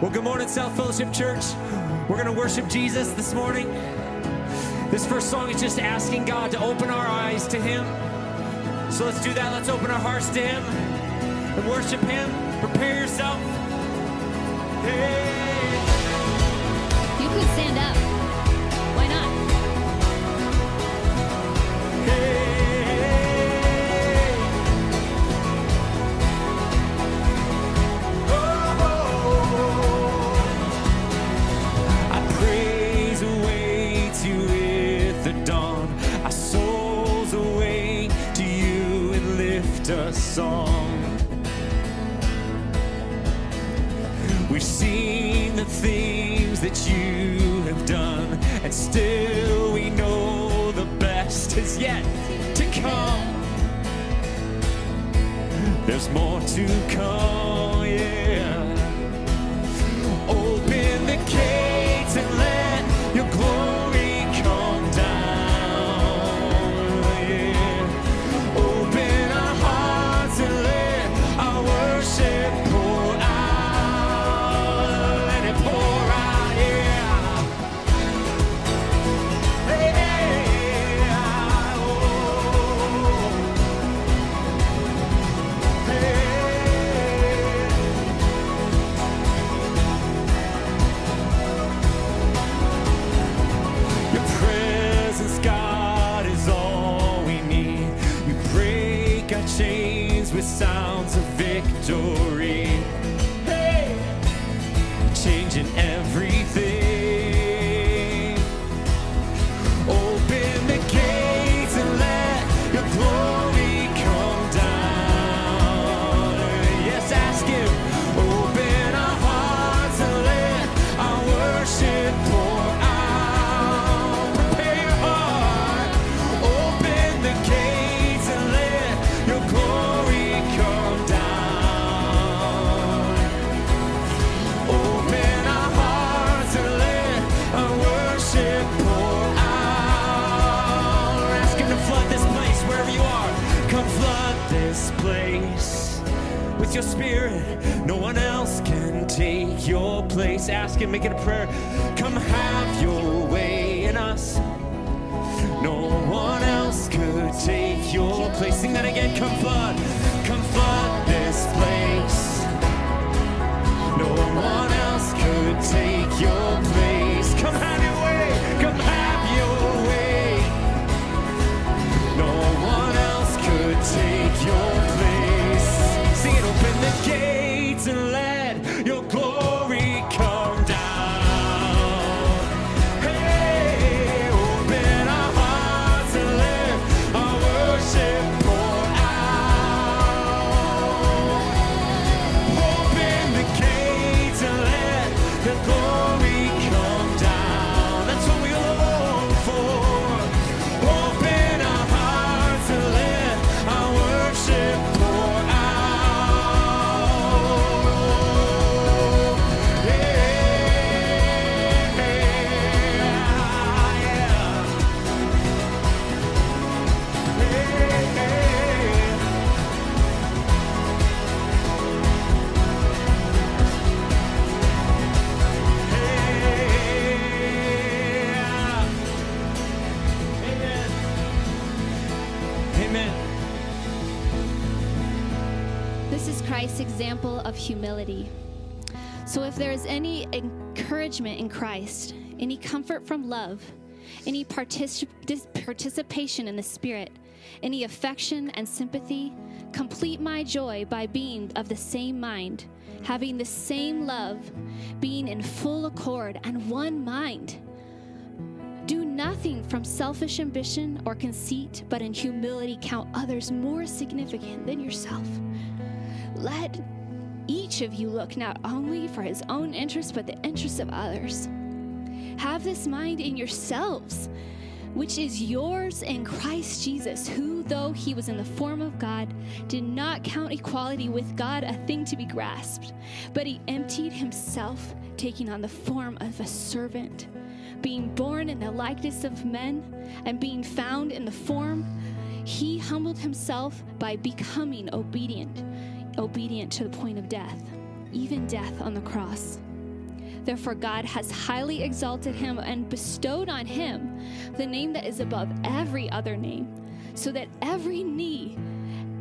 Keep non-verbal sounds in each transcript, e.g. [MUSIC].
Well, good morning, South Fellowship Church. We're going to worship Jesus this morning. This first song is just asking God to open our eyes to Him. So let's do that. Let's open our hearts to Him and worship Him. Prepare yourself. Hey. You could stand up. Why not? I still we know the best is yet to come. There's more to come, This is Christ's example of humility. So, if there is any encouragement in Christ, any comfort from love, any particip- participation in the Spirit, any affection and sympathy, complete my joy by being of the same mind, having the same love, being in full accord and one mind. Do nothing from selfish ambition or conceit, but in humility count others more significant than yourself. Let each of you look not only for his own interest, but the interests of others. Have this mind in yourselves, which is yours in Christ Jesus, who, though he was in the form of God, did not count equality with God a thing to be grasped, but he emptied himself, taking on the form of a servant, being born in the likeness of men, and being found in the form, he humbled himself by becoming obedient, obedient to the point of death, even death on the cross. Therefore, God has highly exalted him and bestowed on him the name that is above every other name, so that every knee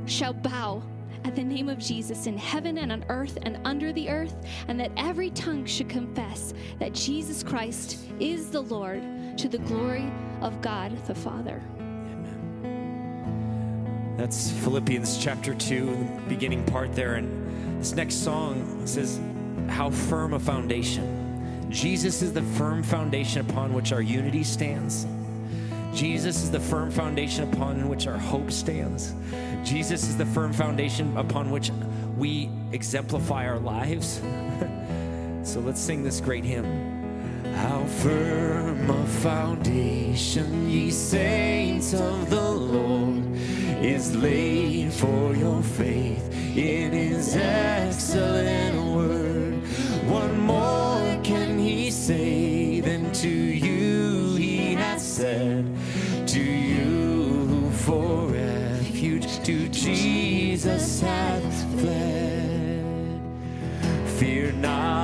shall bow at the name of Jesus in heaven and on earth and under the earth, and that every tongue should confess that Jesus Christ is the Lord to the glory of God the Father. That's Philippians chapter 2, the beginning part there. And this next song says, How firm a foundation. Jesus is the firm foundation upon which our unity stands. Jesus is the firm foundation upon which our hope stands. Jesus is the firm foundation upon which we exemplify our lives. [LAUGHS] so let's sing this great hymn. How firm foundation, ye saints of the Lord, is laid for your faith in his excellent word. What more can he say than to you he has said? To you who for refuge to Jesus hath fled. Fear not,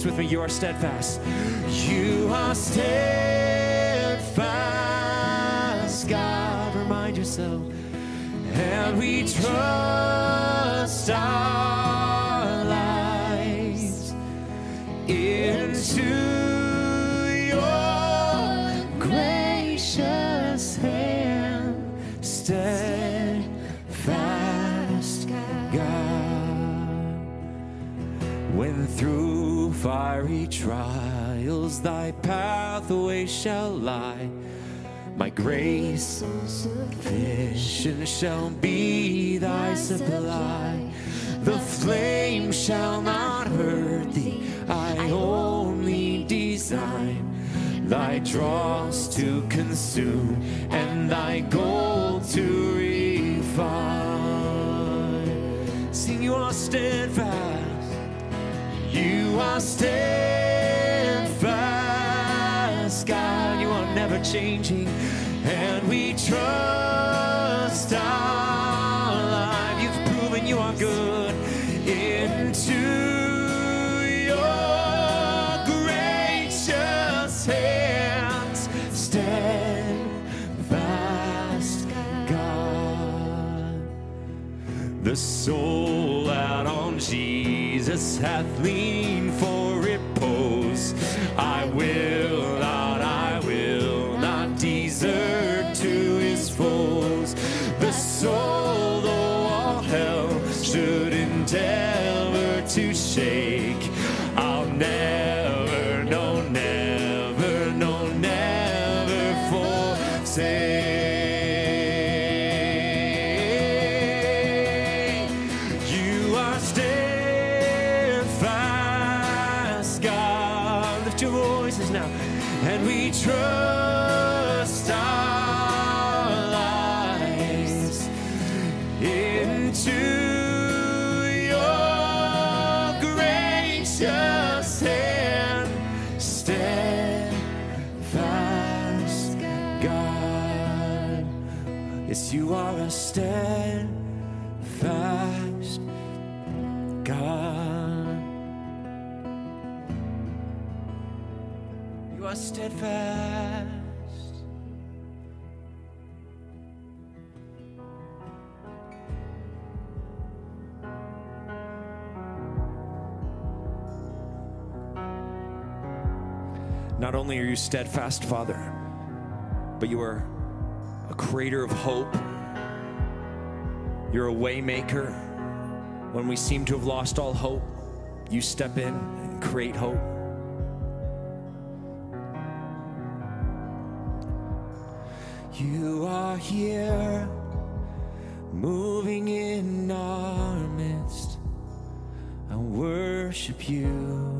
this with me. You are steadfast. You are steadfast, God. Remind yourself. And we trust our fiery trials thy pathway shall lie, my grace sufficient shall be thy supply. The flame shall not hurt thee, I only design thy dross to consume and thy gold to refine. Sing, you are steadfast. You are steadfast, God. You are never changing, and we trust our life. You've proven you are good into your gracious hands. Steadfast, God. The soul hath leaned you steadfast, Father, but you are a creator of hope. You're a waymaker. When we seem to have lost all hope, you step in and create hope. You are here, moving in our midst. I worship you.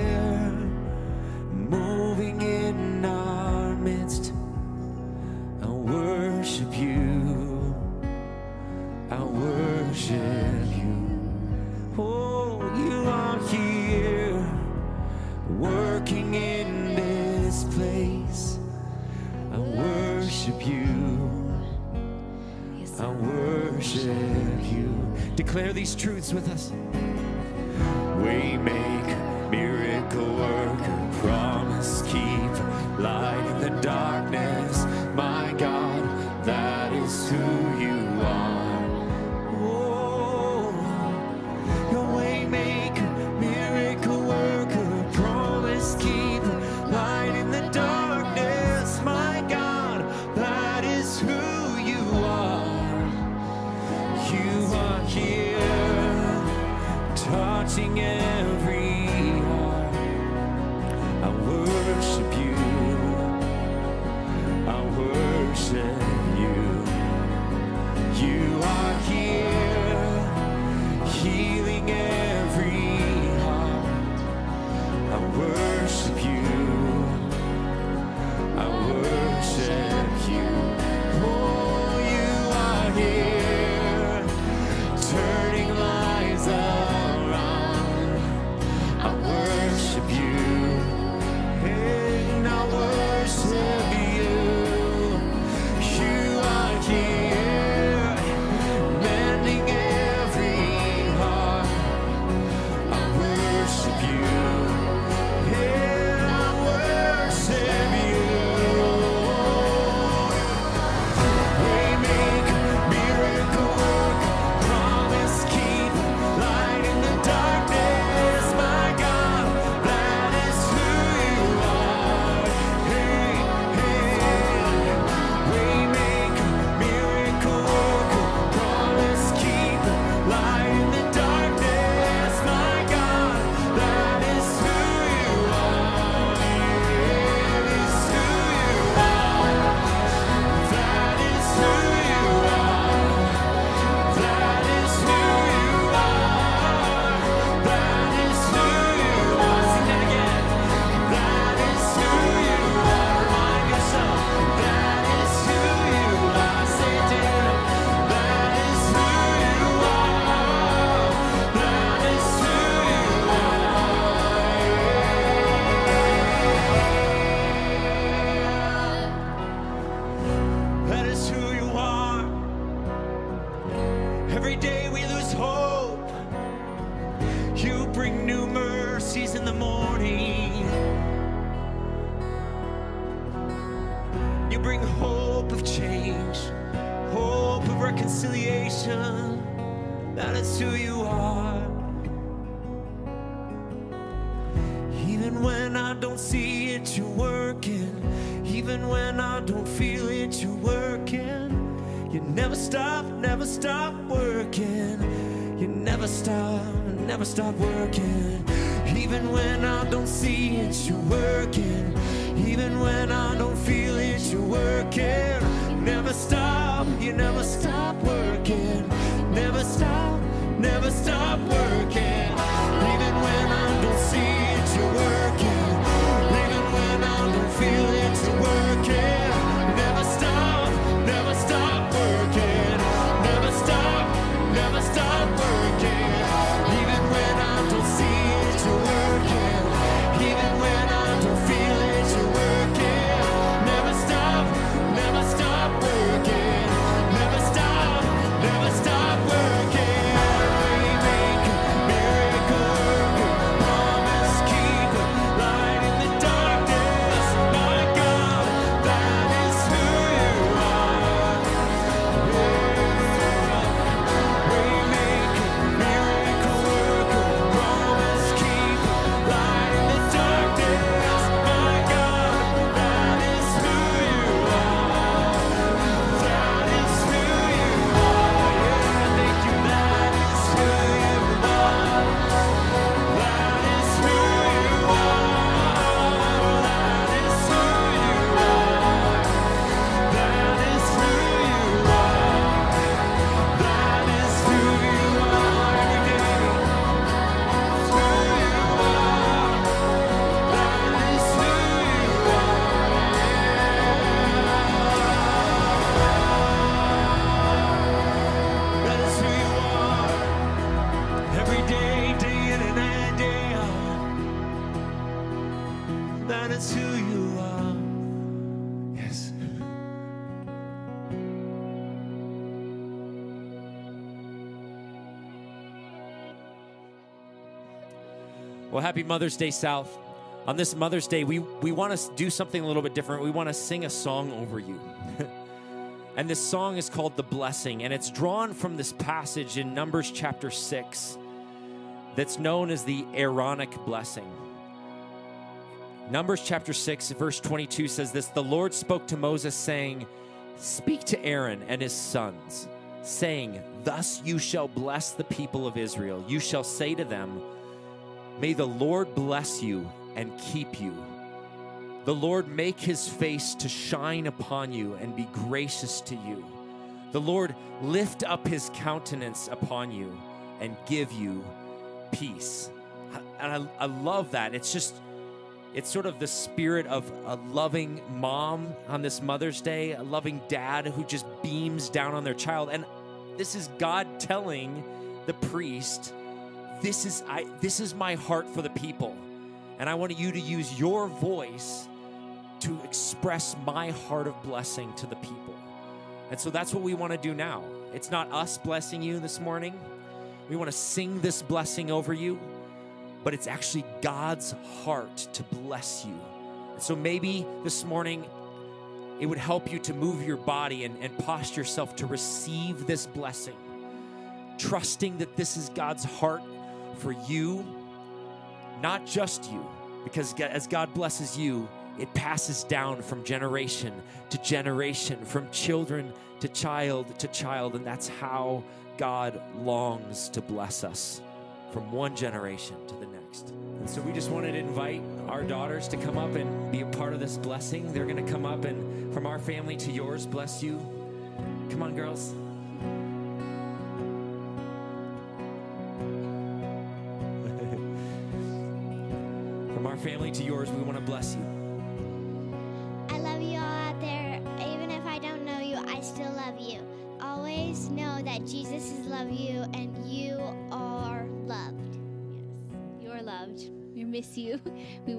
these truths with us. even when I don't feel it, you're working. You never stop, never stop working. You never stop, never stop working. Even when I don't see it, you're working. Even when I don't feel it, you're working. Never stop, you never stop working. Never stop, never stop working. Lord, it's who you are. Yes. Well, happy Mother's Day, South. On this Mother's Day, we, we want to do something a little bit different. We want to sing a song over you. [LAUGHS] and this song is called The Blessing, and it's drawn from this passage in Numbers chapter 6 that's known as the Aaronic blessing. Numbers chapter 6, verse 22 says this The Lord spoke to Moses, saying, Speak to Aaron and his sons, saying, Thus you shall bless the people of Israel. You shall say to them, May the Lord bless you and keep you. The Lord make his face to shine upon you and be gracious to you. The Lord lift up his countenance upon you and give you peace. And I, I love that. It's just, it's sort of the spirit of a loving mom on this Mother's Day, a loving dad who just beams down on their child. And this is God telling the priest, this is I this is my heart for the people. And I want you to use your voice to express my heart of blessing to the people. And so that's what we want to do now. It's not us blessing you this morning. We want to sing this blessing over you, but it's actually God's heart to bless you. So maybe this morning it would help you to move your body and, and posture yourself to receive this blessing, trusting that this is God's heart for you, not just you, because as God blesses you, it passes down from generation to generation, from children to child to child, and that's how God longs to bless us from one generation to the next. And so we just wanted to invite our daughters to come up and be a part of this blessing. They're going to come up and from our family to yours, bless you. Come on, girls. [LAUGHS] from our family to yours, we want to bless you. Miss you. [LAUGHS] We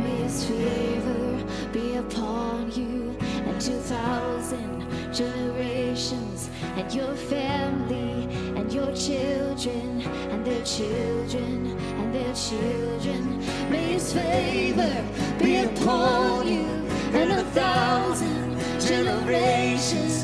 May His favor be upon you and 2,000 generations and your family and your children and their children and their children. May His favor be upon you and a thousand generations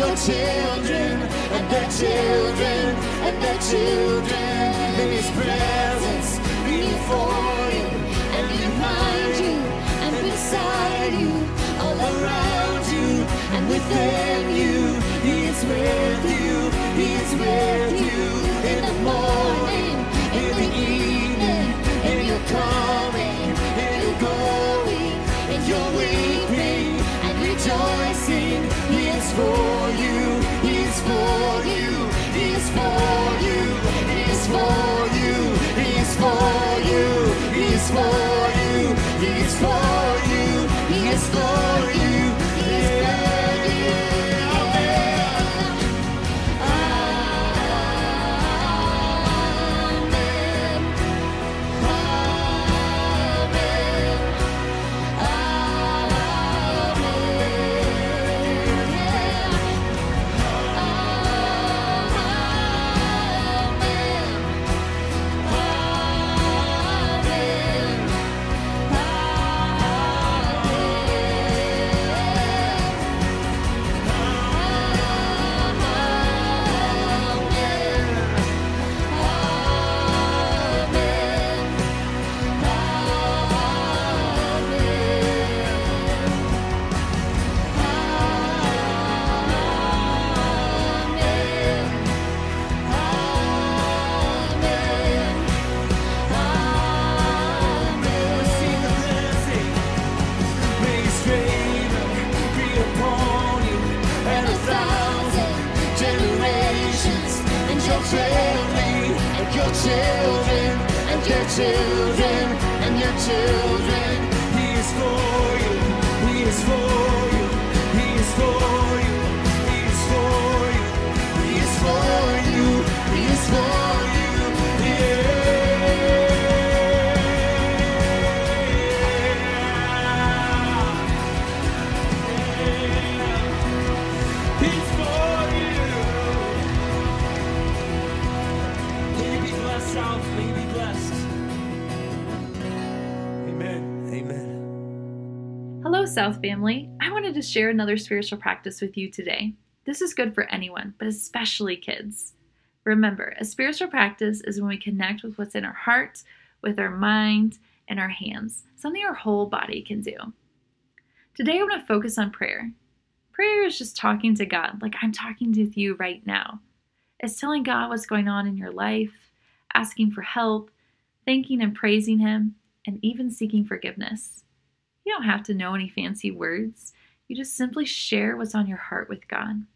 your children, and their children, and their children. May his presence before you, and behind you, and beside you, all around you, and within you. He is with you, He is with you in the morning, in the evening, in your coming, for you, He is for you, He is for you, South family. I wanted to share another spiritual practice with you today. This is good for anyone, but especially kids. Remember, a spiritual practice is when we connect with what's in our heart, with our mind, and our hands, something our whole body can do. Today, I want to focus on prayer. Prayer is just talking to God, like I'm talking with you right now. It's telling God what's going on in your life, asking for help, thanking and praising Him, and even seeking forgiveness. You don't have to know any fancy words. You just simply share what's on your heart with God.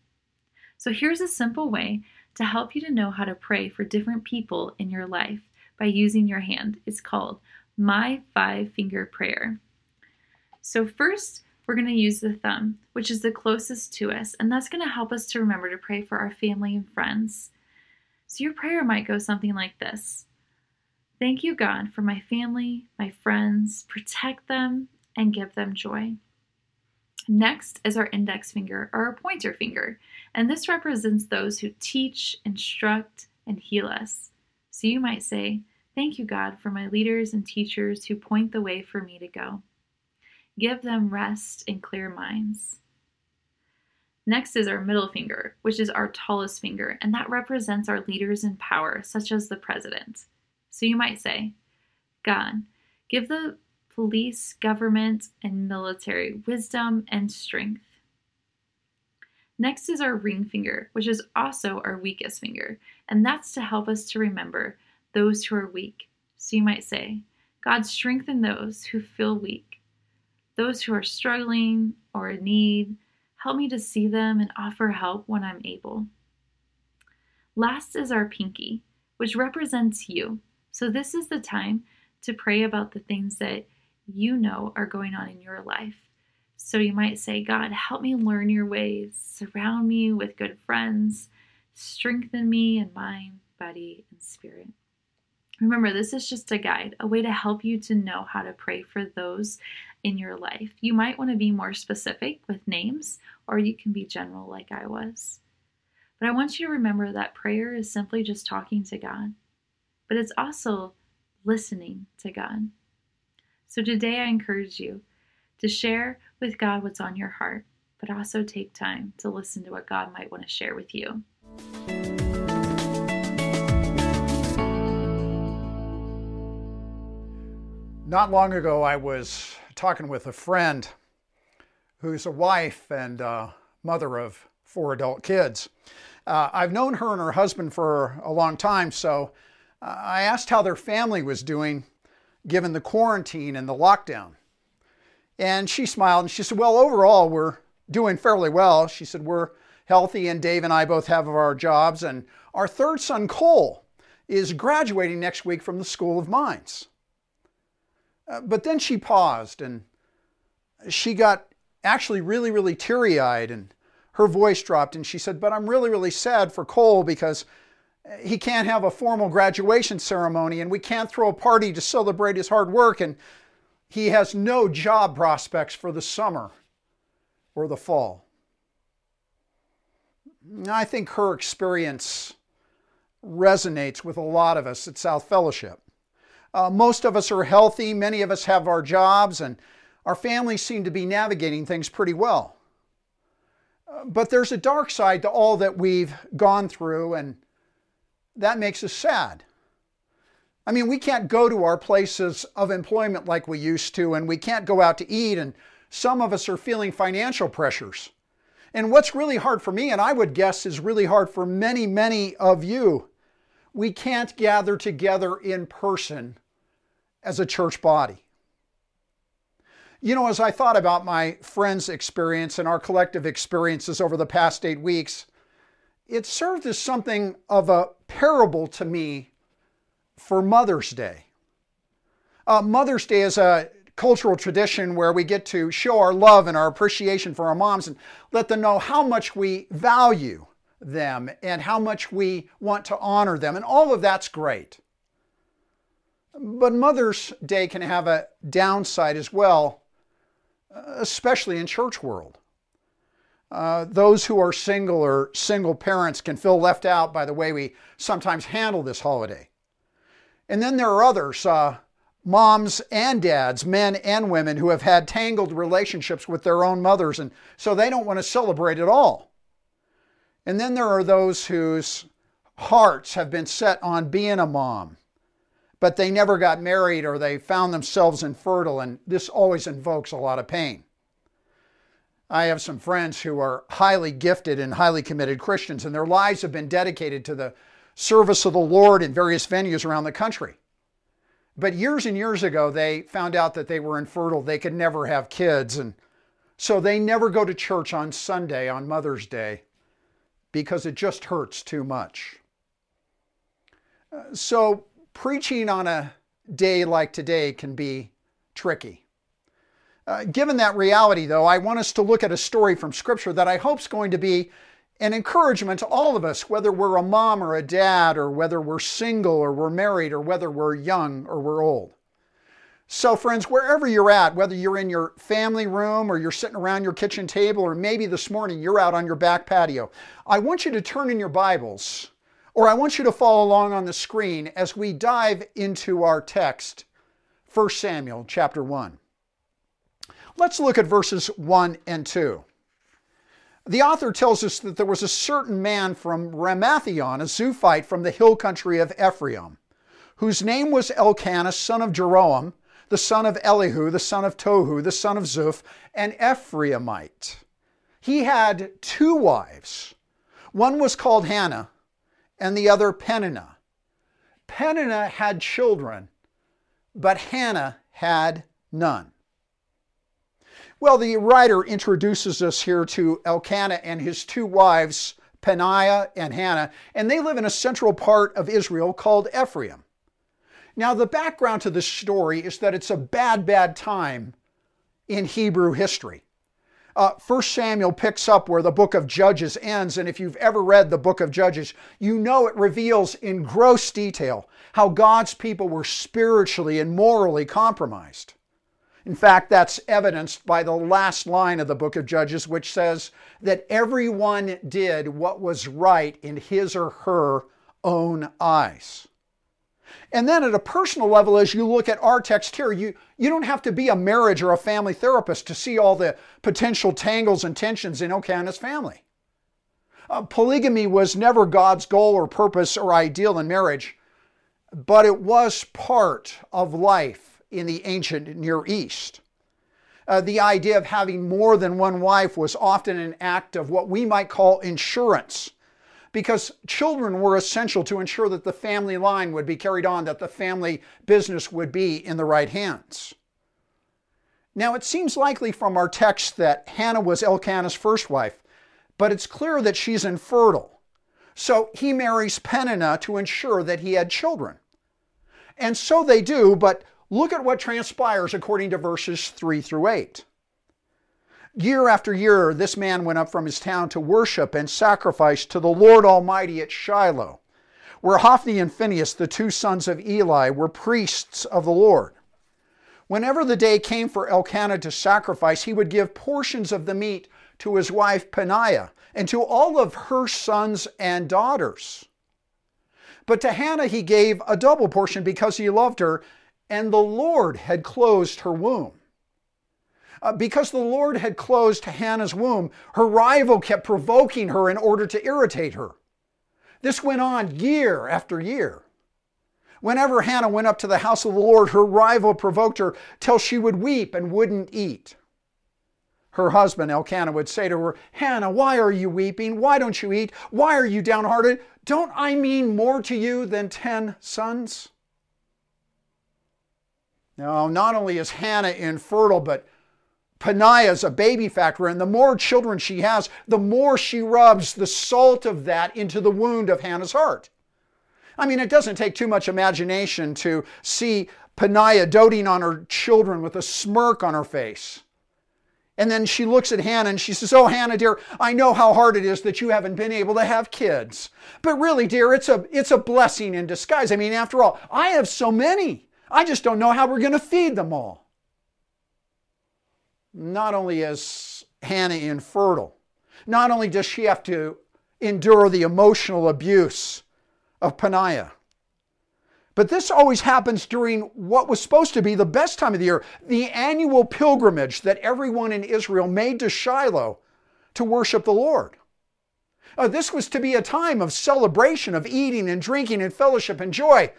So here's a simple way to help you to know how to pray for different people in your life by using your hand. It's called My Five Finger Prayer. So, first, we're going to use the thumb, which is the closest to us, and that's going to help us to remember to pray for our family and friends. So, your prayer might go something like this Thank you, God, for my family, my friends. Protect them and give them joy. Next is our index finger or our pointer finger, and this represents those who teach, instruct, and heal us. So you might say, Thank you, God, for my leaders and teachers who point the way for me to go. Give them rest and clear minds. Next is our middle finger, which is our tallest finger, and that represents our leaders in power, such as the president. So you might say, God, give the police, government, and military wisdom and strength. Next is our ring finger, which is also our weakest finger, and that's to help us to remember those who are weak. So you might say, God, strengthen those who feel weak, those who are struggling or in need. Help me to see them and offer help when I'm able. Last is our pinky, which represents you. So this is the time to pray about the things that you know are going on in your life. So you might say, God, help me learn your ways, surround me with good friends, strengthen me in mind, body, and spirit. Remember, this is just a guide, a way to help you to know how to pray for those in your life. You might want to be more specific with names, or you can be general like I was. But I want you to remember that prayer is simply just talking to God, but it's also listening to God. So today I encourage you to share with God what's on your heart, but also take time to listen to what God might want to share with you. Not long ago, I was talking with a friend who's a wife and mother of four adult kids. Uh, I've known her and her husband for a long time, so uh, I asked how their family was doing given the quarantine and the lockdown. And she smiled and she said, Well, overall, we're doing fairly well. She said, We're healthy, and Dave and I both have our jobs. And our third son, Cole, is graduating next week from the School of Mines. Uh, but then she paused and she got actually really, really teary eyed and her voice dropped and she said, But I'm really, really sad for Cole because he can't have a formal graduation ceremony and we can't throw a party to celebrate his hard work and he has no job prospects for the summer or the fall. I think her experience resonates with a lot of us at South Fellowship. Uh, most of us are healthy, many of us have our jobs, and our families seem to be navigating things pretty well. Uh, but there's a dark side to all that we've gone through, and that makes us sad. I mean, we can't go to our places of employment like we used to, and we can't go out to eat, and some of us are feeling financial pressures. And what's really hard for me, and I would guess is really hard for many, many of you, we can't gather together in person as a church body. You know, as I thought about my friend's experience and our collective experiences over the past eight weeks, it served as something of a parable to me for Mother's Day. Uh, Mother's Day is a cultural tradition where we get to show our love and our appreciation for our moms and let them know how much we value them and how much we want to honor them. And all of that's great. But Mother's Day can have a downside as well, especially in church world. Uh, those who are single or single parents can feel left out by the way we sometimes handle this holiday. And then there are others, uh, moms and dads, men and women, who have had tangled relationships with their own mothers, and so they don't want to celebrate at all. And then there are those whose hearts have been set on being a mom, but they never got married or they found themselves infertile, and this always invokes a lot of pain. I have some friends who are highly gifted and highly committed Christians, and their lives have been dedicated to the service of the Lord in various venues around the country. But years and years ago, they found out that they were infertile. They could never have kids. And so they never go to church on Sunday, on Mother's Day, because it just hurts too much. Uh, so preaching on a day like today can be tricky. Uh, given that reality, though, I want us to look at a story from Scripture that I hope is going to be an encouragement to all of us, whether we're a mom or a dad, or whether we're single or we're married, or whether we're young or we're old. So, friends, wherever you're at, whether you're in your family room or you're sitting around your kitchen table, or maybe this morning you're out on your back patio, I want you to turn in your Bibles, or I want you to follow along on the screen as we dive into our text, 1 Samuel chapter 1. Let's look at verses 1 and 2. The author tells us that there was a certain man from Ramathaim, a Zuphite from the hill country of Ephraim, whose name was Elkanah, son of Jeroham, the son of Elihu, the son of Tohu, the son of Zuph, an Ephraimite. He had two wives. One was called Hannah, and the other Peninnah. Peninnah had children, but Hannah had none. Well, the writer introduces us here to Elkanah and his two wives, Peninnah and Hannah, and they live in a central part of Israel called Ephraim. Now, the background to this story is that it's a bad, bad time in Hebrew history. Uh, 1 Samuel picks up where the book of Judges ends, and if you've ever read the book of Judges, you know it reveals in gross detail how God's people were spiritually and morally compromised. In fact, that's evidenced by the last line of the book of Judges, which says that everyone did what was right in his or her own eyes. And then at a personal level, as you look at our text here, you, you don't have to be a marriage or a family therapist to see all the potential tangles and tensions in Elkanah's family. Uh, polygamy was never God's goal or purpose or ideal in marriage, but it was part of life in the ancient Near East. Uh, the idea of having more than one wife was often an act of what we might call insurance because children were essential to ensure that the family line would be carried on, that the family business would be in the right hands. Now, it seems likely from our text that Hannah was Elkanah's first wife, but it's clear that she's infertile. So he marries Peninnah to ensure that he had children. And so they do, but look at what transpires according to verses 3 through 8. Year after year, this man went up from his town to worship and sacrifice to the Lord Almighty at Shiloh, where Hophni and Phinehas, the two sons of Eli, were priests of the Lord. Whenever the day came for Elkanah to sacrifice, he would give portions of the meat to his wife Peninnah and to all of her sons and daughters. But to Hannah he gave a double portion because he loved her, and the Lord had closed her womb. Uh, because the Lord had closed Hannah's womb, her rival kept provoking her in order to irritate her. This went on year after year. Whenever Hannah went up to the house of the Lord, her rival provoked her till she would weep and wouldn't eat. Her husband, Elkanah, would say to her, Hannah, why are you weeping? Why don't you eat? Why are you downhearted? Don't I mean more to you than ten sons? Now, not only is Hannah infertile, but Peninnah is a baby factor, and the more children she has, the more she rubs the salt of that into the wound of Hannah's heart. I mean, it doesn't take too much imagination to see Peninnah doting on her children with a smirk on her face. And then she looks at Hannah and she says, Oh, Hannah, dear, I know how hard it is that you haven't been able to have kids. But really, dear, it's a, it's a blessing in disguise. I mean, after all, I have so many. I just don't know how we're going to feed them all not only is Hannah infertile, not only does she have to endure the emotional abuse of Peninnah, but this always happens during what was supposed to be the best time of the year, the annual pilgrimage that everyone in Israel made to Shiloh to worship the Lord. Uh, this was to be a time of celebration, of eating and drinking and fellowship and joy.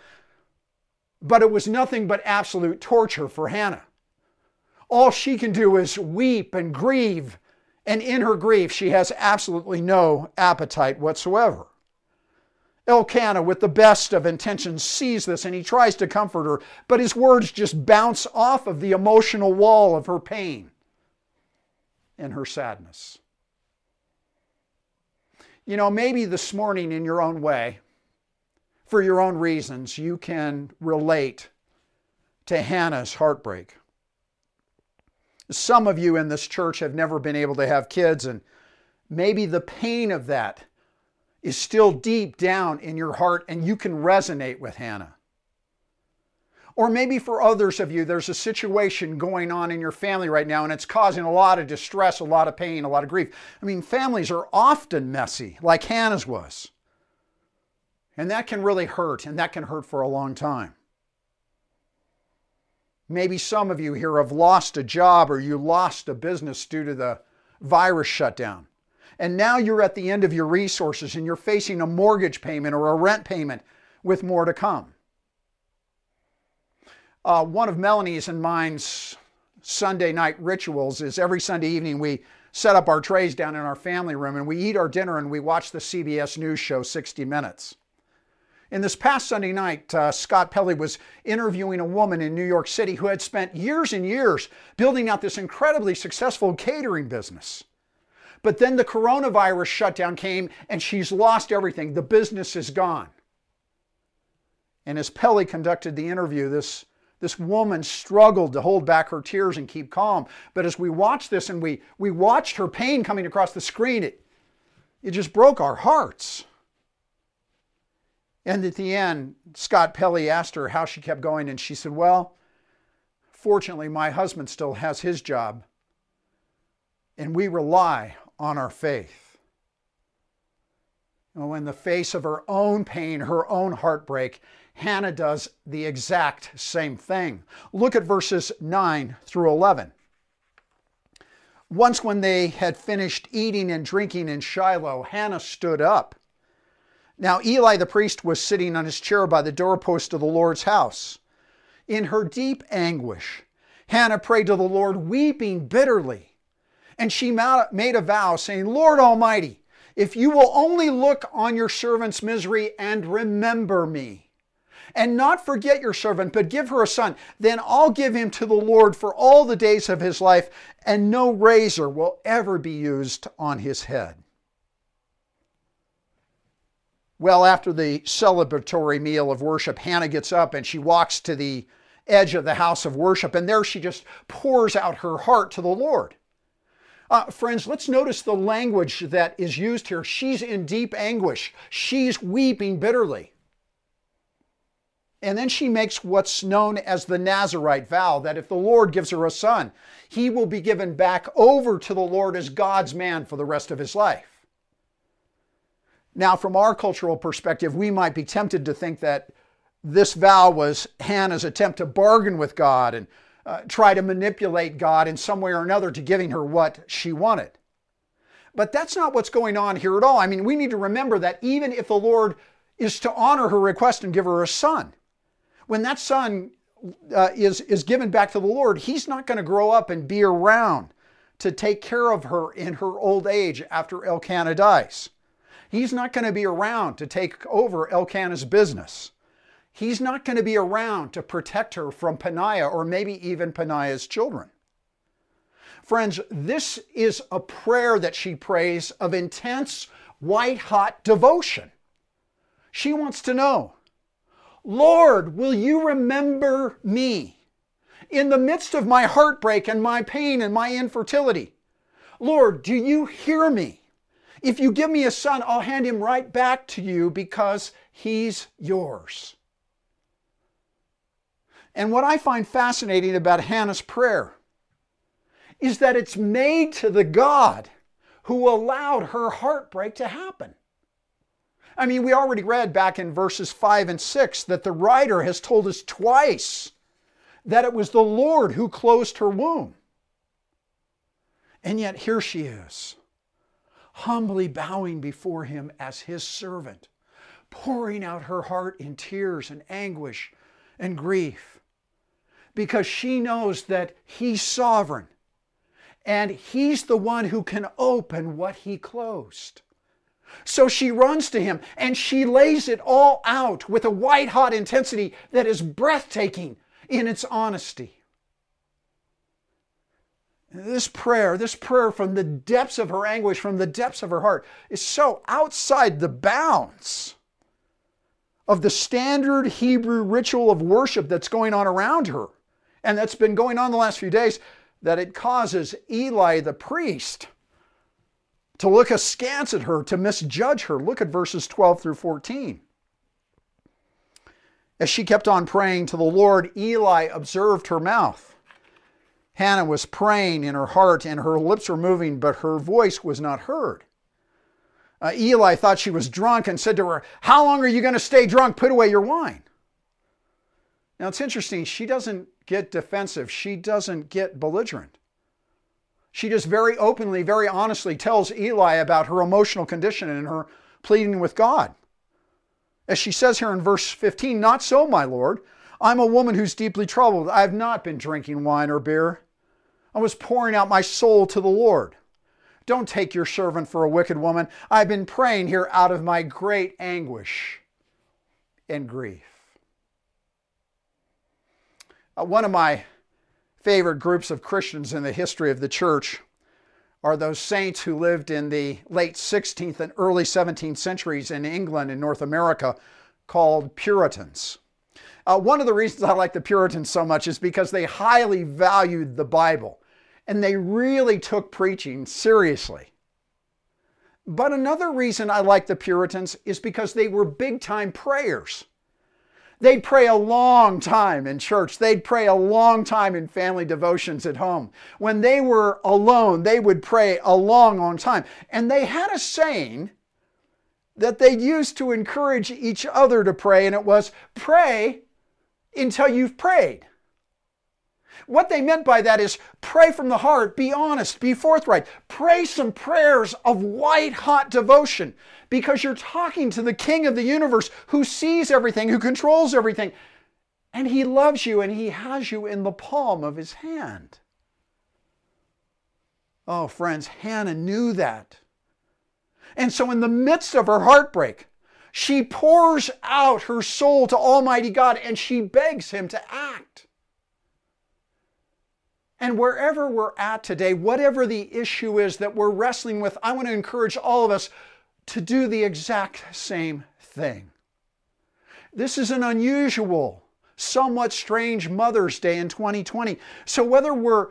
But it was nothing but absolute torture for Hannah all she can do is weep and grieve. And in her grief, she has absolutely no appetite whatsoever. Elkanah, with the best of intentions, sees this and he tries to comfort her, but his words just bounce off of the emotional wall of her pain and her sadness. You know, maybe this morning, in your own way, for your own reasons, you can relate to Hannah's heartbreak. Some of you in this church have never been able to have kids, and maybe the pain of that is still deep down in your heart, and you can resonate with Hannah. Or maybe for others of you, there's a situation going on in your family right now and it's causing a lot of distress, a lot of pain, a lot of grief. I mean, families are often messy, like Hannah's was. And that can really hurt, and that can hurt for a long time. Maybe some of you here have lost a job or you lost a business due to the virus shutdown. And now you're at the end of your resources and you're facing a mortgage payment or a rent payment with more to come. Uh, one of Melanie's and mine's Sunday night rituals is every Sunday evening we set up our trays down in our family room and we eat our dinner and we watch the CBS News show 60 Minutes. In this past Sunday night, uh, Scott Pelley was interviewing a woman in New York City who had spent years and years building out this incredibly successful catering business. But then the coronavirus shutdown came and she's lost everything. The business is gone. And as Pelley conducted the interview, this, this woman struggled to hold back her tears and keep calm. But as we watched this and we, we watched her pain coming across the screen, it, it just broke our hearts. And at the end, Scott Pelley asked her how she kept going, and she said, Well, fortunately, my husband still has his job, and we rely on our faith. Well, in the face of her own pain, her own heartbreak, Hannah does the exact same thing. Look at verses 9 through 11. Once, when they had finished eating and drinking in Shiloh, Hannah stood up now Eli the priest was sitting on his chair by the doorpost of the Lord's house. In her deep anguish, Hannah prayed to the Lord, weeping bitterly. And she made a vow, saying, Lord Almighty, if you will only look on your servant's misery and remember me, and not forget your servant, but give her a son, then I'll give him to the Lord for all the days of his life, and no razor will ever be used on his head. Well, after the celebratory meal of worship, Hannah gets up and she walks to the edge of the house of worship, and there she just pours out her heart to the Lord. Uh, friends, let's notice the language that is used here. She's in deep anguish, she's weeping bitterly. And then she makes what's known as the Nazarite vow that if the Lord gives her a son, he will be given back over to the Lord as God's man for the rest of his life. Now, from our cultural perspective, we might be tempted to think that this vow was Hannah's attempt to bargain with God and uh, try to manipulate God in some way or another to giving her what she wanted. But that's not what's going on here at all. I mean, we need to remember that even if the Lord is to honor her request and give her a son, when that son uh, is, is given back to the Lord, he's not going to grow up and be around to take care of her in her old age after Elkanah dies. He's not going to be around to take over Elkanah's business. He's not going to be around to protect her from Peninnah or maybe even Peninnah's children. Friends, this is a prayer that she prays of intense, white hot devotion. She wants to know Lord, will you remember me in the midst of my heartbreak and my pain and my infertility? Lord, do you hear me? If you give me a son, I'll hand him right back to you because he's yours. And what I find fascinating about Hannah's prayer is that it's made to the God who allowed her heartbreak to happen. I mean, we already read back in verses 5 and 6 that the writer has told us twice that it was the Lord who closed her womb. And yet here she is humbly bowing before him as his servant, pouring out her heart in tears and anguish and grief, because she knows that he's sovereign and he's the one who can open what he closed. So she runs to him and she lays it all out with a white hot intensity that is breathtaking in its honesty. This prayer, this prayer from the depths of her anguish, from the depths of her heart, is so outside the bounds of the standard Hebrew ritual of worship that's going on around her and that's been going on the last few days that it causes Eli the priest to look askance at her, to misjudge her. Look at verses 12 through 14. As she kept on praying to the Lord, Eli observed her mouth. Hannah was praying in her heart and her lips were moving, but her voice was not heard. Uh, Eli thought she was drunk and said to her, How long are you going to stay drunk? Put away your wine. Now it's interesting, she doesn't get defensive, she doesn't get belligerent. She just very openly, very honestly tells Eli about her emotional condition and her pleading with God. As she says here in verse 15, Not so, my Lord. I'm a woman who's deeply troubled. I have not been drinking wine or beer. I was pouring out my soul to the Lord. Don't take your servant for a wicked woman. I've been praying here out of my great anguish. and grief. Uh, one of my favorite groups of Christians in the history of the church are those saints who lived in the late 16th and early 17th centuries in England and North America called Puritans. Uh, one of the reasons I like the Puritans so much is because they highly valued the Bible and they really took preaching seriously. But another reason I like the Puritans is because they were big time prayers. They'd pray a long time in church. They'd pray a long time in family devotions at home. When they were alone, they would pray a long, long time. And they had a saying that they used to encourage each other to pray, and it was pray until you've prayed. What they meant by that is pray from the heart, be honest, be forthright. Pray some prayers of white hot devotion because you're talking to the King of the universe who sees everything, who controls everything, and He loves you and He has you in the palm of His hand. Oh, friends, Hannah knew that. And so, in the midst of her heartbreak, she pours out her soul to Almighty God and she begs Him to act. And wherever we're at today, whatever the issue is that we're wrestling with, I want to encourage all of us to do the exact same thing. This is an unusual, somewhat strange Mother's Day in 2020. So, whether we're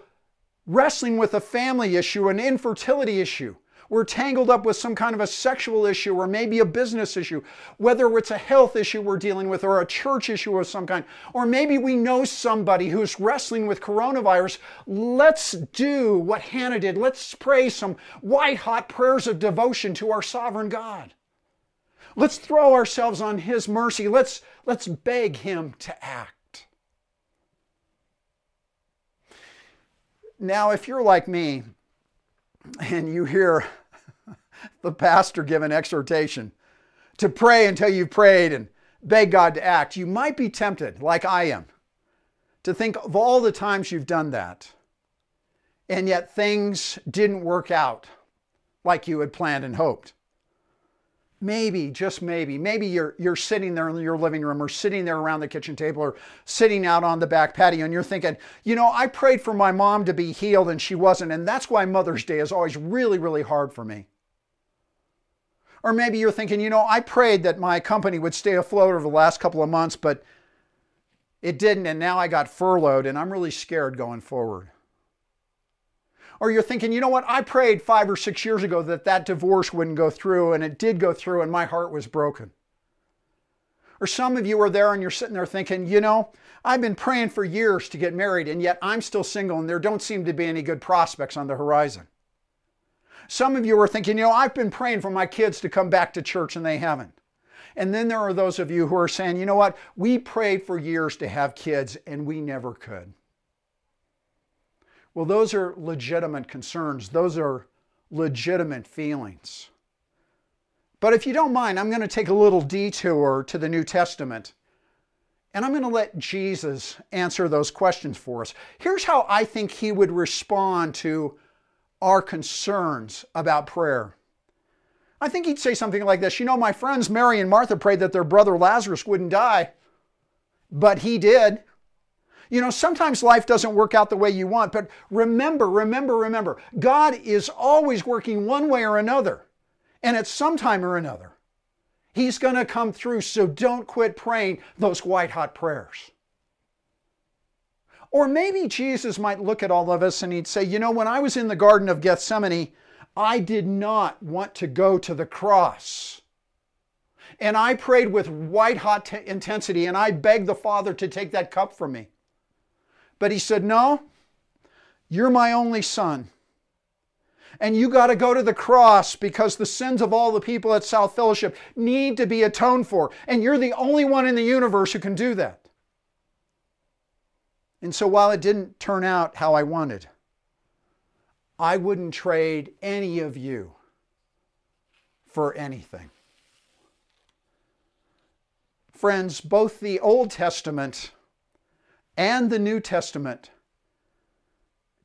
wrestling with a family issue, an infertility issue, we're tangled up with some kind of a sexual issue or maybe a business issue, whether it's a health issue we're dealing with or a church issue of some kind, or maybe we know somebody who's wrestling with coronavirus. Let's do what Hannah did. Let's pray some white hot prayers of devotion to our sovereign God. Let's throw ourselves on His mercy. Let's, let's beg Him to act. Now, if you're like me and you hear the pastor give an exhortation to pray until you've prayed and beg God to act, you might be tempted, like I am, to think of all the times you've done that, and yet things didn't work out like you had planned and hoped. Maybe, just maybe, maybe you're, you're sitting there in your living room or sitting there around the kitchen table or sitting out on the back patio and you're thinking, you know, I prayed for my mom to be healed and she wasn't, and that's why Mother's Day is always really, really hard for me. Or maybe you're thinking, you know, I prayed that my company would stay afloat over the last couple of months, but it didn't, and now I got furloughed, and I'm really scared going forward. Or you're thinking, you know what, I prayed five or six years ago that that divorce wouldn't go through, and it did go through, and my heart was broken. Or some of you are there and you're sitting there thinking, you know, I've been praying for years to get married, and yet I'm still single, and there don't seem to be any good prospects on the horizon. Some of you are thinking, you know, I've been praying for my kids to come back to church and they haven't. And then there are those of you who are saying, you know what, we prayed for years to have kids and we never could. Well, those are legitimate concerns, those are legitimate feelings. But if you don't mind, I'm going to take a little detour to the New Testament. And I'm going to let Jesus answer those questions for us. Here's how I think he would respond to our concerns about prayer. I think he'd say something like this You know, my friends Mary and Martha prayed that their brother Lazarus wouldn't die, but he did. You know, sometimes life doesn't work out the way you want, but remember, remember, remember, God is always working one way or another, and at some time or another, He's going to come through, so don't quit praying those white hot prayers. Or maybe Jesus might look at all of us and he'd say, You know, when I was in the Garden of Gethsemane, I did not want to go to the cross. And I prayed with white hot t- intensity and I begged the Father to take that cup from me. But he said, No, you're my only son. And you got to go to the cross because the sins of all the people at South Fellowship need to be atoned for. And you're the only one in the universe who can do that. And so while it didn't turn out how I wanted, I wouldn't trade any of you for anything. Friends, both the Old Testament and the New Testament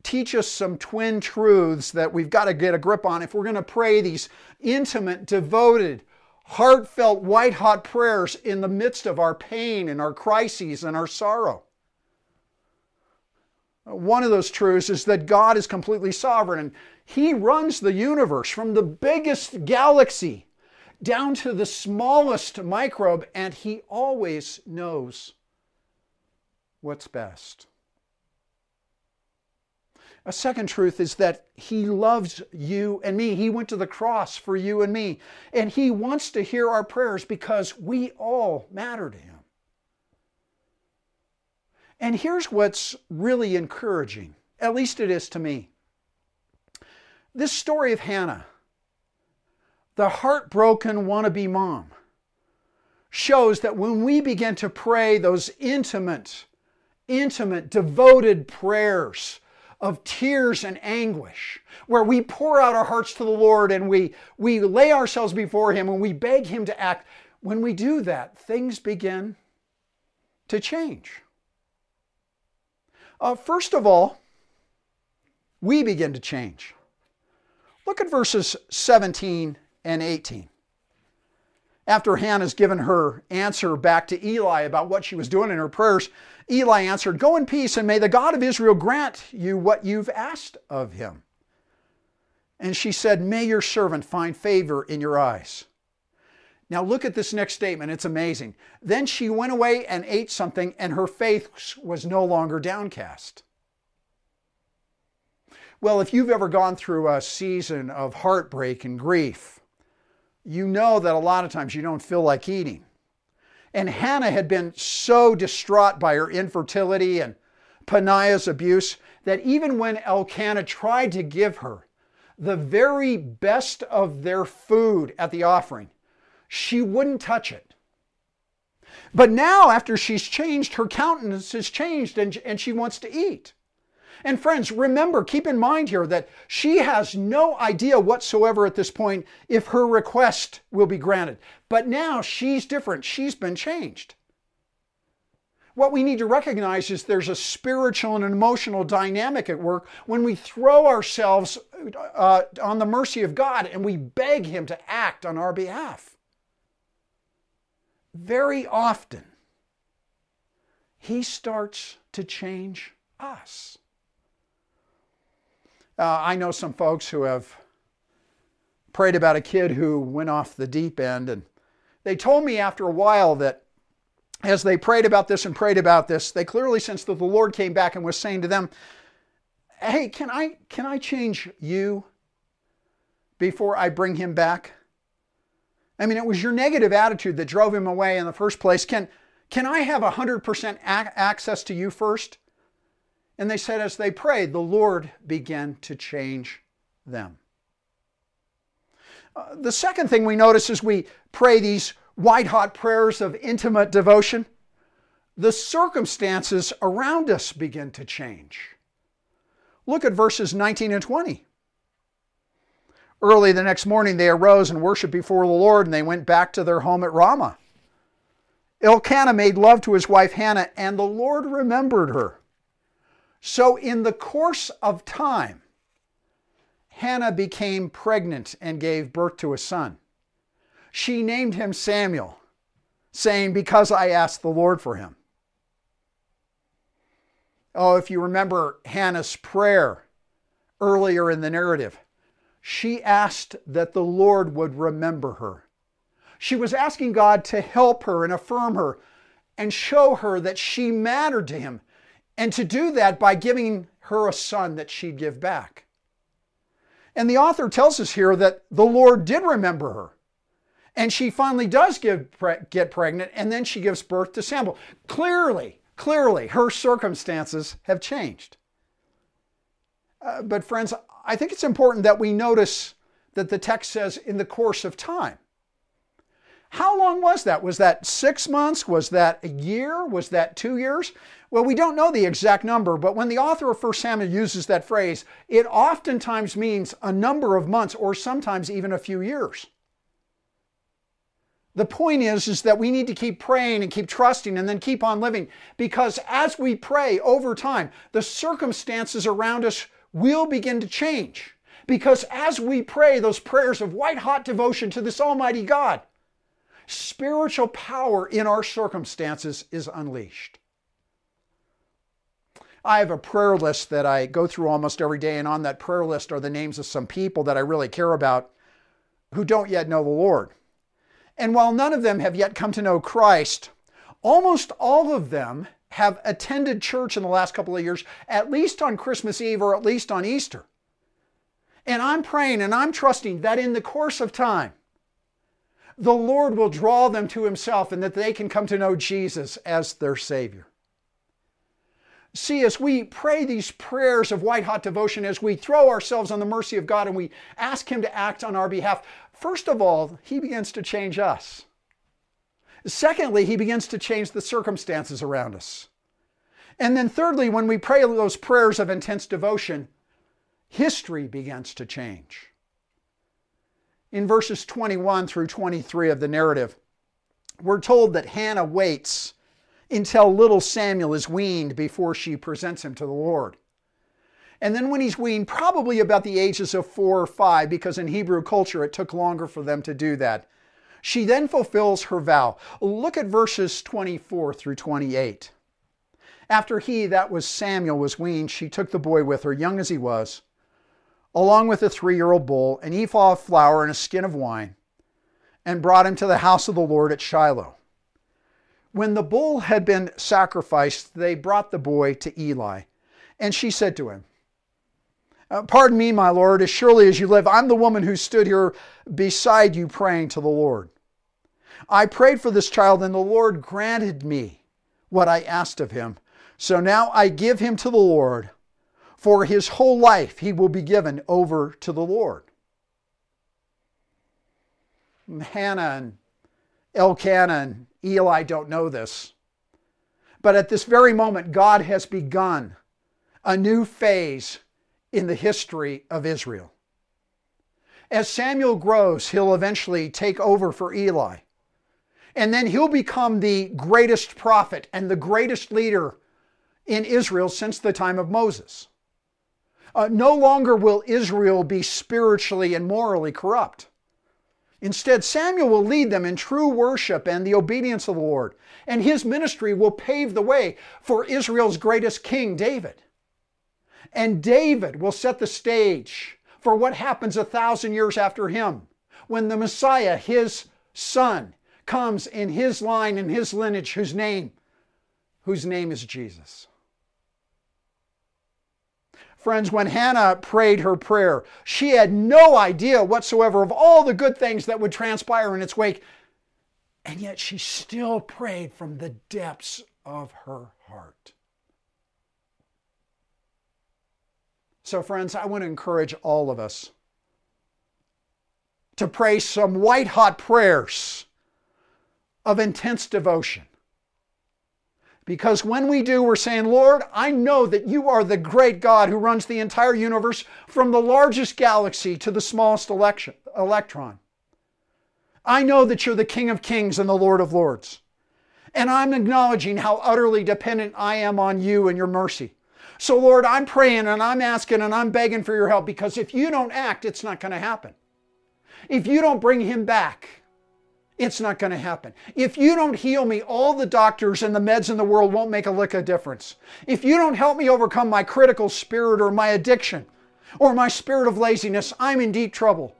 teach us some twin truths that we've got to get a grip on if we're going to pray these intimate, devoted, heartfelt, white hot prayers in the midst of our pain and our crises and our sorrow. One of those truths is that God is completely sovereign and He runs the universe from the biggest galaxy down to the smallest microbe, and He always knows what's best. A second truth is that He loves you and me. He went to the cross for you and me, and He wants to hear our prayers because we all matter to Him. And here's what's really encouraging, at least it is to me. This story of Hannah, the heartbroken wannabe mom, shows that when we begin to pray those intimate, intimate, devoted prayers of tears and anguish, where we pour out our hearts to the Lord and we, we lay ourselves before Him and we beg Him to act, when we do that, things begin to change. Uh, first of all, we begin to change. Look at verses 17 and 18. After Hannah's given her answer back to Eli about what she was doing in her prayers, Eli answered, Go in peace, and may the God of Israel grant you what you've asked of him. And she said, May your servant find favor in your eyes. Now look at this next statement. It's amazing. Then she went away and ate something, and her face was no longer downcast. Well, if you've ever gone through a season of heartbreak and grief, you know that a lot of times you don't feel like eating. And Hannah had been so distraught by her infertility and Peninnah's abuse that even when Elkanah tried to give her the very best of their food at the offering, she wouldn't touch it. But now, after she's changed, her countenance has changed and, and she wants to eat. And friends, remember, keep in mind here that she has no idea whatsoever at this point if her request will be granted. But now she's different. She's been changed. What we need to recognize is there's a spiritual and emotional dynamic at work when we throw ourselves uh, on the mercy of God and we beg Him to act on our behalf. Very often, He starts to change us. Uh, I know some folks who have prayed about a kid who went off the deep end, and they told me after a while that as they prayed about this and prayed about this, they clearly sensed that the Lord came back and was saying to them, "Hey, can I can I change you before I bring him back?" I mean, it was your negative attitude that drove him away in the first place. Can can I have 100% access to you first? And they said, as they prayed, the Lord began to change them. Uh, the second thing we notice as we pray these white hot prayers of intimate devotion, the circumstances around us begin to change. Look at verses 19 and 20. Early the next morning, they arose and worshiped before the Lord, and they went back to their home at Ramah. Elkanah made love to his wife Hannah, and the Lord remembered her. So, in the course of time, Hannah became pregnant and gave birth to a son. She named him Samuel, saying, Because I asked the Lord for him. Oh, if you remember Hannah's prayer earlier in the narrative, she asked that the Lord would remember her. She was asking God to help her and affirm her and show her that she mattered to him, and to do that by giving her a son that she'd give back. And the author tells us here that the Lord did remember her. And she finally does give, get pregnant, and then she gives birth to Samuel. Clearly, clearly, her circumstances have changed. Uh, but, friends, I think it's important that we notice that the text says in the course of time. How long was that? Was that six months? Was that a year? Was that two years? Well, we don't know the exact number, but when the author of 1 Samuel uses that phrase, it oftentimes means a number of months or sometimes even a few years. The point is, is that we need to keep praying and keep trusting and then keep on living because as we pray over time, the circumstances around us will begin to change. Because as we pray those prayers of white hot devotion to this Almighty God, spiritual power in our circumstances is unleashed. I have a prayer list that I go through almost every day, and on that prayer list are the names of some people that I really care about who don't yet know the Lord. And while none of them have yet come to know Christ, almost all of them have attended church in the last couple of years, at least on Christmas Eve or at least on Easter. And I'm praying and I'm trusting that in the course of time, the Lord will draw them to Himself and that they can come to know Jesus as their Savior. See, as we pray these prayers of white hot devotion, as we throw ourselves on the mercy of God and we ask Him to act on our behalf, first of all, He begins to change us. Secondly, He begins to change the circumstances around us. And then, thirdly, when we pray those prayers of intense devotion, history begins to change. In verses 21 through 23 of the narrative, we're told that Hannah waits until little Samuel is weaned before she presents him to the Lord. And then, when he's weaned, probably about the ages of four or five, because in Hebrew culture it took longer for them to do that, she then fulfills her vow. Look at verses 24 through 28. After he, that was Samuel, was weaned, she took the boy with her, young as he was, along with a three year old bull, an ephah of flour, and a skin of wine, and brought him to the house of the Lord at Shiloh. When the bull had been sacrificed, they brought the boy to Eli. And she said to him, uh, Pardon me, my Lord, as surely as you live, I'm the woman who stood here beside you praying to the Lord. I prayed for this child, and the Lord granted me what I asked of him. So now I give him to the Lord. For his whole life he will be given over to the Lord. Hannah and Elkanah and Eli don't know this. But at this very moment, God has begun a new phase in the history of Israel. As Samuel grows, he'll eventually take over for Eli. And then he'll become the greatest prophet and the greatest leader in Israel since the time of Moses. Uh, no longer will Israel be spiritually and morally corrupt. Instead, Samuel will lead them in true worship and the obedience of the Lord, and his ministry will pave the way for Israel's greatest king, David. And David will set the stage for what happens a thousand years after him when the Messiah, his son, comes in his line and his lineage whose name whose name is Jesus. Friends, when Hannah prayed her prayer, she had no idea whatsoever of all the good things that would transpire in its wake. And yet she still prayed from the depths of her heart. So, friends, I want to encourage all of us to pray some white hot prayers of intense devotion because when we do, we're saying, Lord, I know that you are the great God who runs the entire universe from the largest galaxy to the smallest election, electron. I know that you're the King of Kings and the Lord of Lords. And I'm acknowledging how utterly dependent I am on you and your mercy. So, Lord, I'm praying and I'm asking and I'm begging for your help because if you don't act, it's not going to happen. If you don't bring him back, it's not going to happen. If you don't heal me, all the doctors and the meds in the world won't make a lick of difference. If you don't help me overcome my critical spirit or my addiction or my spirit of laziness, I'm in deep trouble.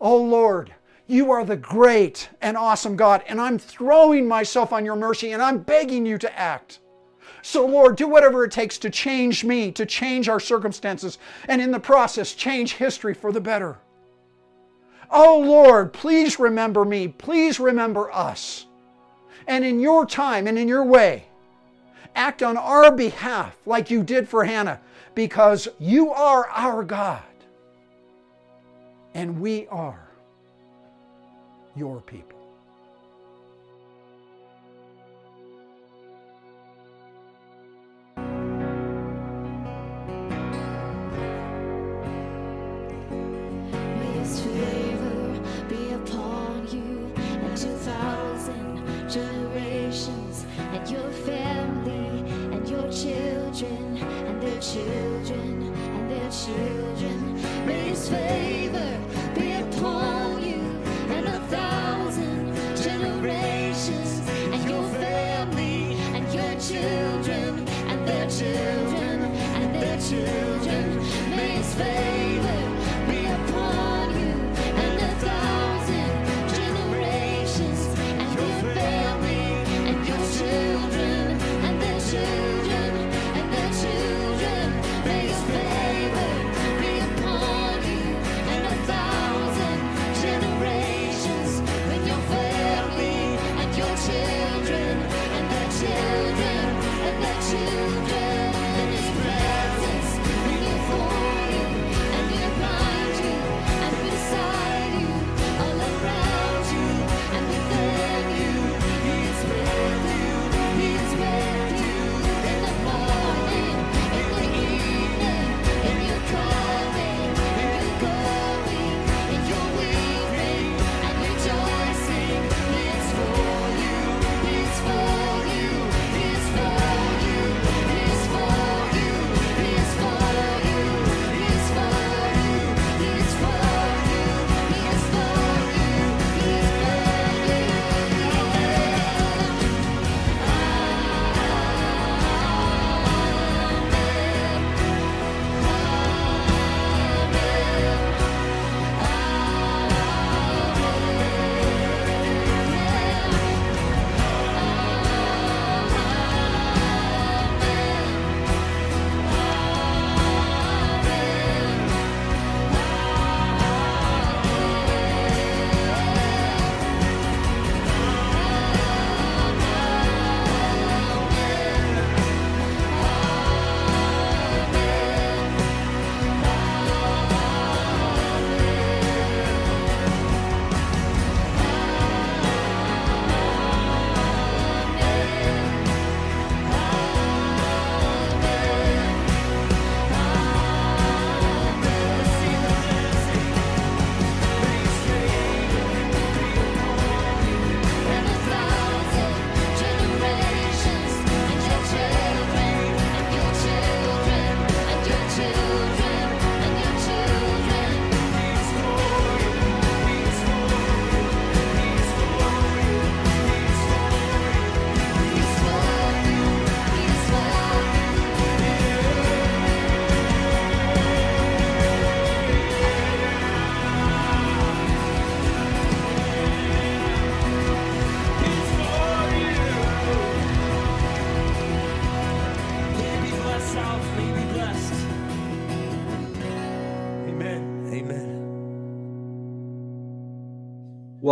Oh Lord, you are the great and awesome God, and I'm throwing myself on your mercy and I'm begging you to act. So, Lord, do whatever it takes to change me, to change our circumstances, and in the process, change history for the better. Oh Lord, please remember me. Please remember us. And in your time and in your way, act on our behalf like you did for Hannah, because you are our God and we are your people. Children, and their children. His favor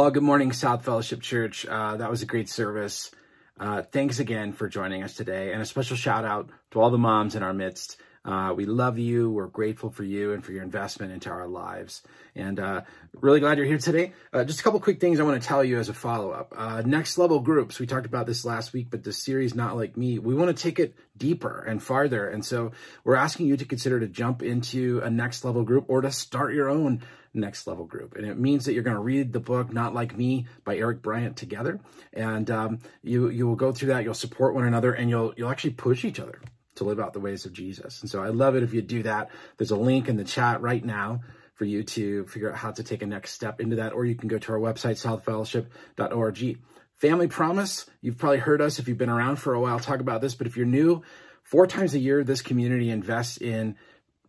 Well, good morning, South Fellowship Church. Uh, that was a great service. Uh, thanks again for joining us today, and a special shout out to all the moms in our midst. Uh, we love you. We're grateful for you and for your investment into our lives. And uh, really glad you're here today. Uh, just a couple quick things I want to tell you as a follow up. Uh, next level groups, we talked about this last week, but the series Not Like Me, we want to take it deeper and farther. And so we're asking you to consider to jump into a next level group or to start your own next level group. And it means that you're going to read the book Not Like Me by Eric Bryant together. And um, you, you will go through that, you'll support one another, and you'll, you'll actually push each other to live out the ways of Jesus. And so I love it if you do that. There's a link in the chat right now for you to figure out how to take a next step into that, or you can go to our website, southfellowship.org. Family Promise, you've probably heard us if you've been around for a while talk about this, but if you're new, four times a year, this community invests in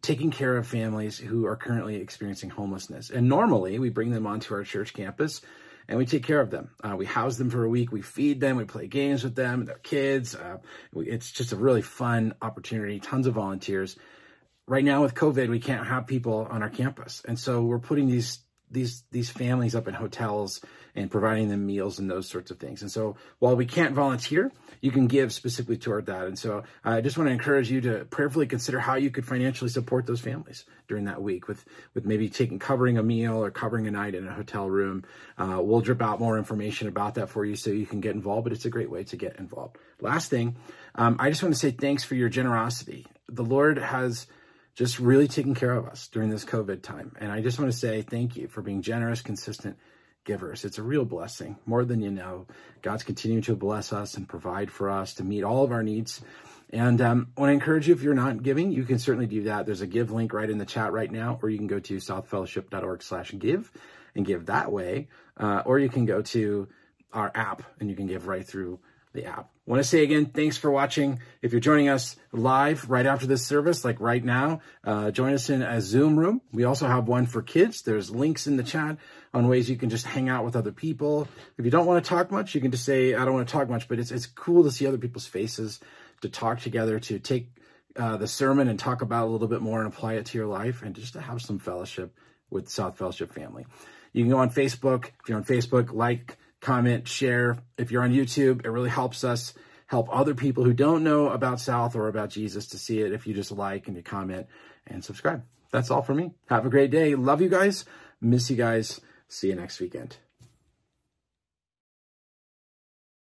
taking care of families who are currently experiencing homelessness. And normally we bring them onto our church campus and we take care of them. Uh, we house them for a week. We feed them. We play games with them, their kids. Uh, we, it's just a really fun opportunity. Tons of volunteers. Right now with COVID, we can't have people on our campus, and so we're putting these these these families up in hotels and providing them meals and those sorts of things. And so while we can't volunteer, you can give specifically toward that. And so I just want to encourage you to prayerfully consider how you could financially support those families during that week with with maybe taking covering a meal or covering a night in a hotel room. Uh, we'll drip out more information about that for you so you can get involved. But it's a great way to get involved. Last thing, um, I just want to say thanks for your generosity. The Lord has just really taking care of us during this COVID time. And I just want to say thank you for being generous, consistent givers. It's a real blessing, more than you know. God's continuing to bless us and provide for us to meet all of our needs. And um, I want to encourage you, if you're not giving, you can certainly do that. There's a give link right in the chat right now, or you can go to southfellowship.org slash give and give that way. Uh, or you can go to our app and you can give right through the app. I want to say again, thanks for watching. If you're joining us live right after this service, like right now, uh, join us in a Zoom room. We also have one for kids. There's links in the chat on ways you can just hang out with other people. If you don't want to talk much, you can just say, I don't want to talk much, but it's, it's cool to see other people's faces, to talk together, to take uh, the sermon and talk about a little bit more and apply it to your life and just to have some fellowship with South Fellowship family. You can go on Facebook. If you're on Facebook, like, comment, share. If you're on YouTube, it really helps us help other people who don't know about South or about Jesus to see it if you just like and you comment and subscribe. That's all for me. Have a great day. Love you guys. Miss you guys. See you next weekend.